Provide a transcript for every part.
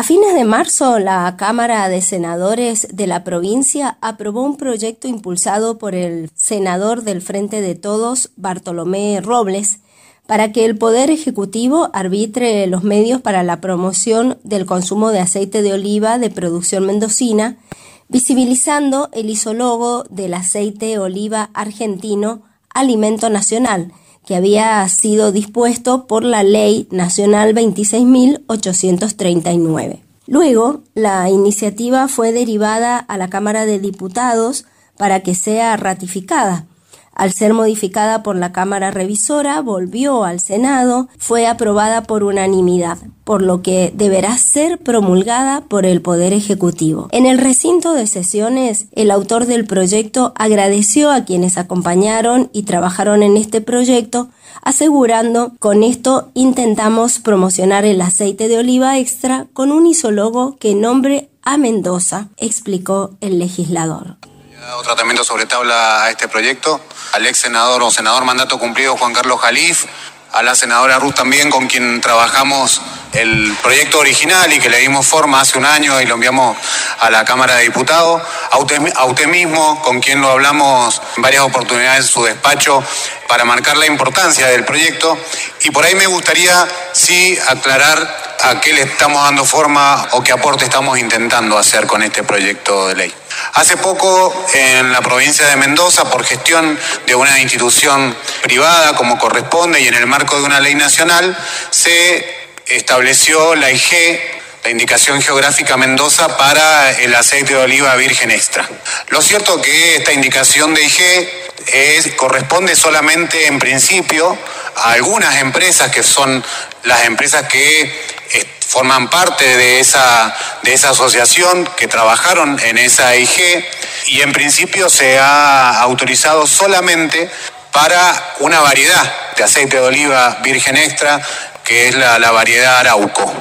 A fines de marzo, la Cámara de Senadores de la provincia aprobó un proyecto impulsado por el senador del Frente de Todos, Bartolomé Robles, para que el Poder Ejecutivo arbitre los medios para la promoción del consumo de aceite de oliva de producción mendocina, visibilizando el isólogo del aceite oliva argentino Alimento Nacional, que había sido dispuesto por la Ley Nacional 26.839. Luego, la iniciativa fue derivada a la Cámara de Diputados para que sea ratificada, al ser modificada por la Cámara Revisora, volvió al Senado, fue aprobada por unanimidad, por lo que deberá ser promulgada por el Poder Ejecutivo. En el recinto de sesiones, el autor del proyecto agradeció a quienes acompañaron y trabajaron en este proyecto, asegurando, con esto intentamos promocionar el aceite de oliva extra con un isólogo que nombre a Mendoza, explicó el legislador dado tratamiento sobre tabla a este proyecto, al ex senador o senador mandato cumplido Juan Carlos Jalif, a la senadora Ruth también, con quien trabajamos el proyecto original y que le dimos forma hace un año y lo enviamos a la Cámara de Diputados, a usted, mismo, con quien lo hablamos en varias oportunidades en su despacho para marcar la importancia del proyecto. Y por ahí me gustaría sí aclarar a qué le estamos dando forma o qué aporte estamos intentando hacer con este proyecto de ley. Hace poco en la provincia de Mendoza, por gestión de una institución privada como corresponde y en el marco de una ley nacional, se estableció la IG, la indicación geográfica Mendoza para el aceite de oliva virgen extra. Lo cierto es que esta indicación de IG corresponde solamente en principio a algunas empresas que son las empresas que forman parte de esa, de esa asociación, que trabajaron en esa IG y en principio se ha autorizado solamente para una variedad de aceite de oliva virgen extra, que es la, la variedad Arauco.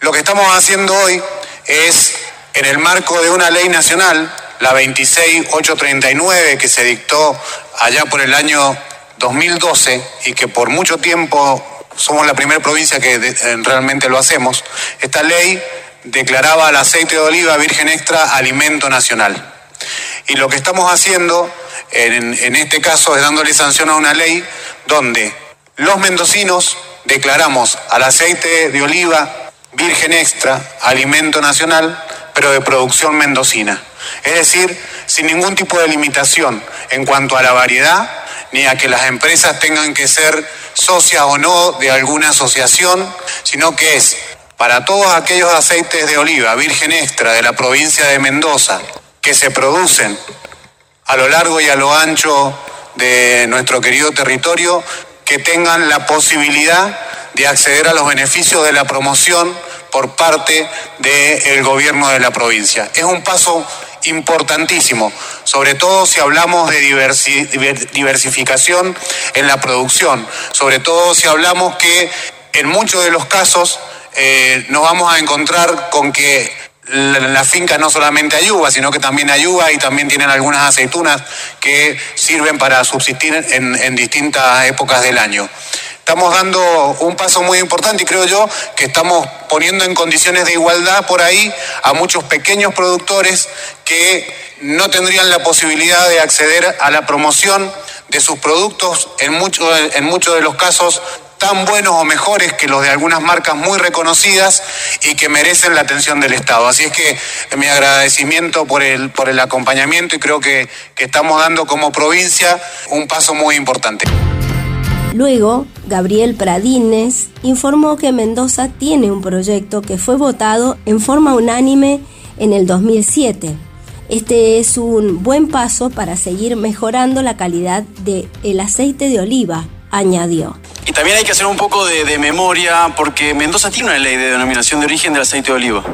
Lo que estamos haciendo hoy es, en el marco de una ley nacional, la 26839, que se dictó allá por el año 2012 y que por mucho tiempo somos la primera provincia que eh, realmente lo hacemos, esta ley declaraba al aceite de oliva virgen extra alimento nacional. Y lo que estamos haciendo en, en este caso es dándole sanción a una ley donde los mendocinos declaramos al aceite de oliva virgen extra alimento nacional, pero de producción mendocina. Es decir, sin ningún tipo de limitación en cuanto a la variedad, ni a que las empresas tengan que ser socias o no de alguna asociación, sino que es para todos aquellos aceites de oliva virgen extra de la provincia de Mendoza que se producen a lo largo y a lo ancho de nuestro querido territorio, que tengan la posibilidad de acceder a los beneficios de la promoción por parte del gobierno de la provincia. Es un paso importantísimo, sobre todo si hablamos de diversificación en la producción, sobre todo si hablamos que en muchos de los casos eh, nos vamos a encontrar con que la, finca no solamente hay uva, sino que también hay uva y también tienen algunas aceitunas que sirven para subsistir en distintas épocas del año. Estamos dando un paso muy importante y creo yo que estamos poniendo en condiciones de igualdad por ahí a muchos pequeños productores que no tendrían la posibilidad de acceder a la promoción de sus productos, en muchos en muchos de los casos tan buenos o mejores que los de algunas marcas muy reconocidas y que merecen la atención del Estado. Así es que mi agradecimiento por el, por el acompañamiento y creo que, que estamos dando como provincia un paso muy importante. Luego, Gabriel Pradines informó que Mendoza tiene un proyecto que fue votado en forma unánime en el 2007. Este es un buen paso para seguir mejorando la calidad del aceite de oliva, añadió. Y también hay que hacer un poco de, de, memoria porque Mendoza tiene una ley de denominación de origen del aceite de oliva.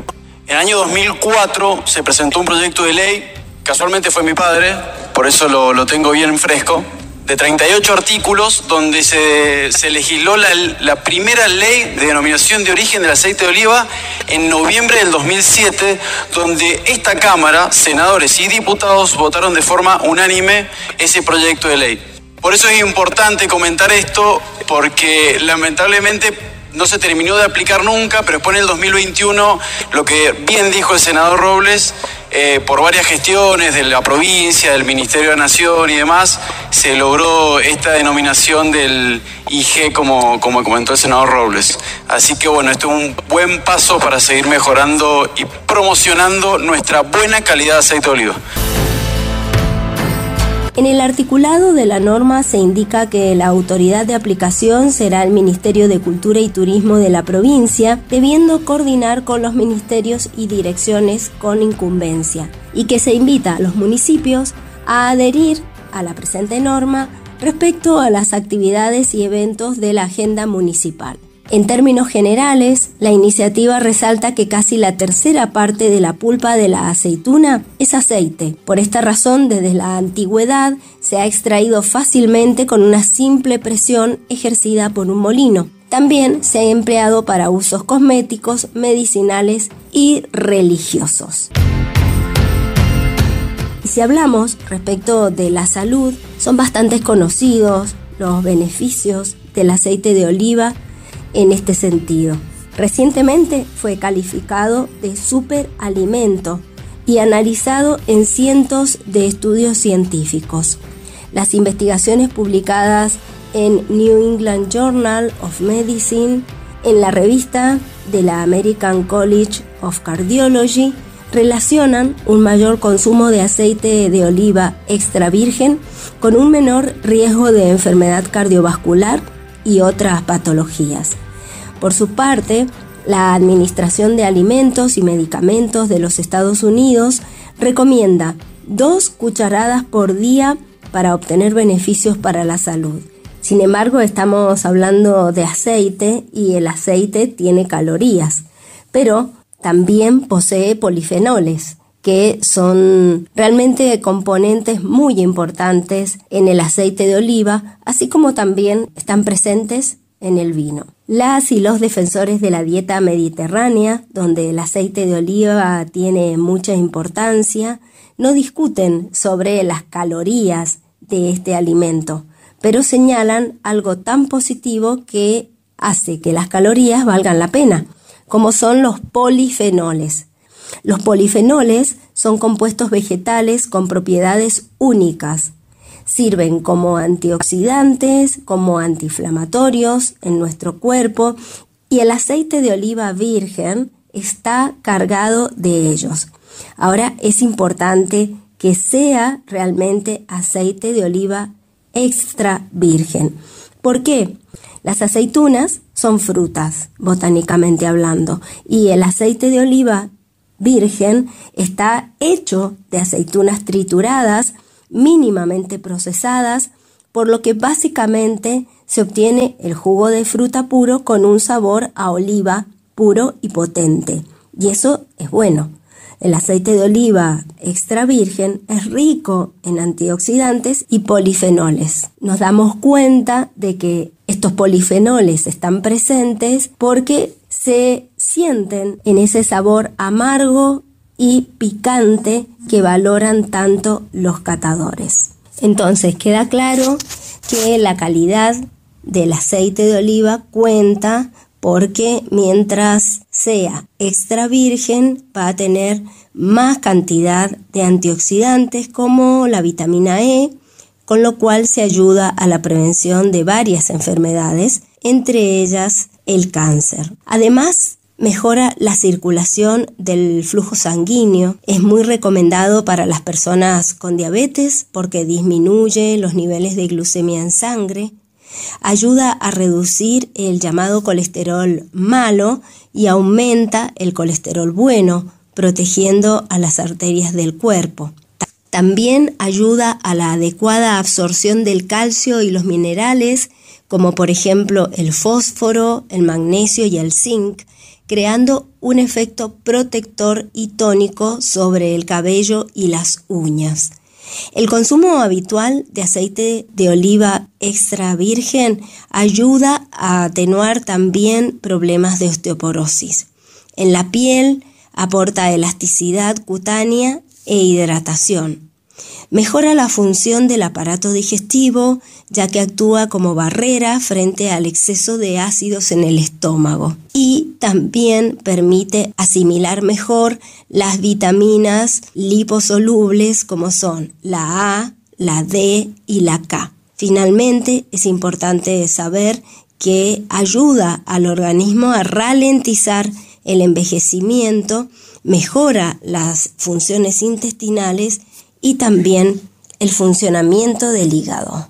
En el año 2004 se presentó un proyecto de ley, casualmente fue mi padre, por eso lo, lo tengo bien fresco, de 38 artículos donde se, se legisló la, la, primera ley de denominación de origen del aceite de oliva en noviembre del 2007, donde esta Cámara, senadores y diputados votaron de forma unánime ese proyecto de ley. Por eso es importante comentar esto, porque lamentablemente no se terminó de aplicar nunca, pero después en el 2021, lo que bien dijo el senador Robles, eh, por varias gestiones de la provincia, del Ministerio de Nación y demás, se logró esta denominación del IG como, como comentó el senador Robles. Así que bueno, esto es un buen paso para seguir mejorando y promocionando nuestra buena calidad de aceite de oliva. En el articulado de la norma se indica que la autoridad de aplicación será el Ministerio de Cultura y Turismo de la provincia, debiendo coordinar con los ministerios y direcciones con incumbencia, y que se invita a los municipios a adherir a la presente norma respecto a las actividades y eventos de la agenda municipal. En términos generales, la iniciativa resalta que casi la tercera parte de la pulpa de la aceituna es aceite. Por esta razón, desde la antigüedad se ha extraído fácilmente con una simple presión ejercida por un molino. También se ha empleado para usos cosméticos, medicinales y religiosos. Y si hablamos respecto de la salud, son bastante conocidos los beneficios del aceite de oliva en este sentido. Recientemente fue calificado de superalimento y analizado en cientos de estudios científicos. Las investigaciones publicadas en New England Journal of Medicine, en la revista de la American College of Cardiology, relacionan un mayor consumo de aceite de oliva extra virgen con un menor riesgo de enfermedad cardiovascular y otras patologías. Por su parte, la Administración de Alimentos y Medicamentos de los Estados Unidos recomienda dos cucharadas por día para obtener beneficios para la salud. Sin embargo, estamos hablando de aceite y el aceite tiene calorías, pero también posee polifenoles, que son realmente componentes muy importantes en el aceite de oliva, así como también están presentes en el vino. Las y los defensores de la dieta mediterránea, donde el aceite de oliva tiene mucha importancia, no discuten sobre las calorías de este alimento, pero señalan algo tan positivo que hace que las calorías valgan la pena, como son los polifenoles. Los polifenoles son compuestos vegetales con propiedades únicas, Sirven como antioxidantes, como antiinflamatorios en nuestro cuerpo y el aceite de oliva virgen está cargado de ellos. Ahora es importante que sea realmente aceite de oliva extra virgen. ¿Por qué? Las aceitunas son frutas, botánicamente hablando, y el aceite de oliva virgen está hecho de aceitunas trituradas mínimamente procesadas, por lo que básicamente se obtiene el jugo de fruta puro con un sabor a oliva puro y potente. Y eso es bueno. El aceite de oliva extra virgen es rico en antioxidantes y polifenoles. Nos damos cuenta de que estos polifenoles están presentes porque se sienten en ese sabor amargo y picante que valoran tanto los catadores. Entonces queda claro que la calidad del aceite de oliva cuenta porque mientras sea extra virgen va a tener más cantidad de antioxidantes como la vitamina E, con lo cual se ayuda a la prevención de varias enfermedades, entre ellas el cáncer. Además, mejora la circulación del flujo sanguíneo. Es muy recomendado para las personas con diabetes porque disminuye los niveles de glucemia en sangre, ayuda a reducir el llamado colesterol malo y aumenta el colesterol bueno, protegiendo a las arterias del cuerpo. También ayuda a la adecuada absorción del calcio y los minerales, como por ejemplo el fósforo, el magnesio y el zinc, creando un efecto protector y tónico sobre el cabello y las uñas. El consumo habitual de aceite de oliva extra virgen ayuda a atenuar también problemas de osteoporosis. En la piel aporta elasticidad cutánea e hidratación. Mejora la función del aparato digestivo, ya que actúa como barrera frente al exceso de ácidos en el estómago. Y también permite asimilar mejor las vitaminas liposolubles como son la A, la D y la K. Finalmente, es importante saber que ayuda al organismo a ralentizar el envejecimiento, mejora las funciones intestinales y también el funcionamiento del hígado.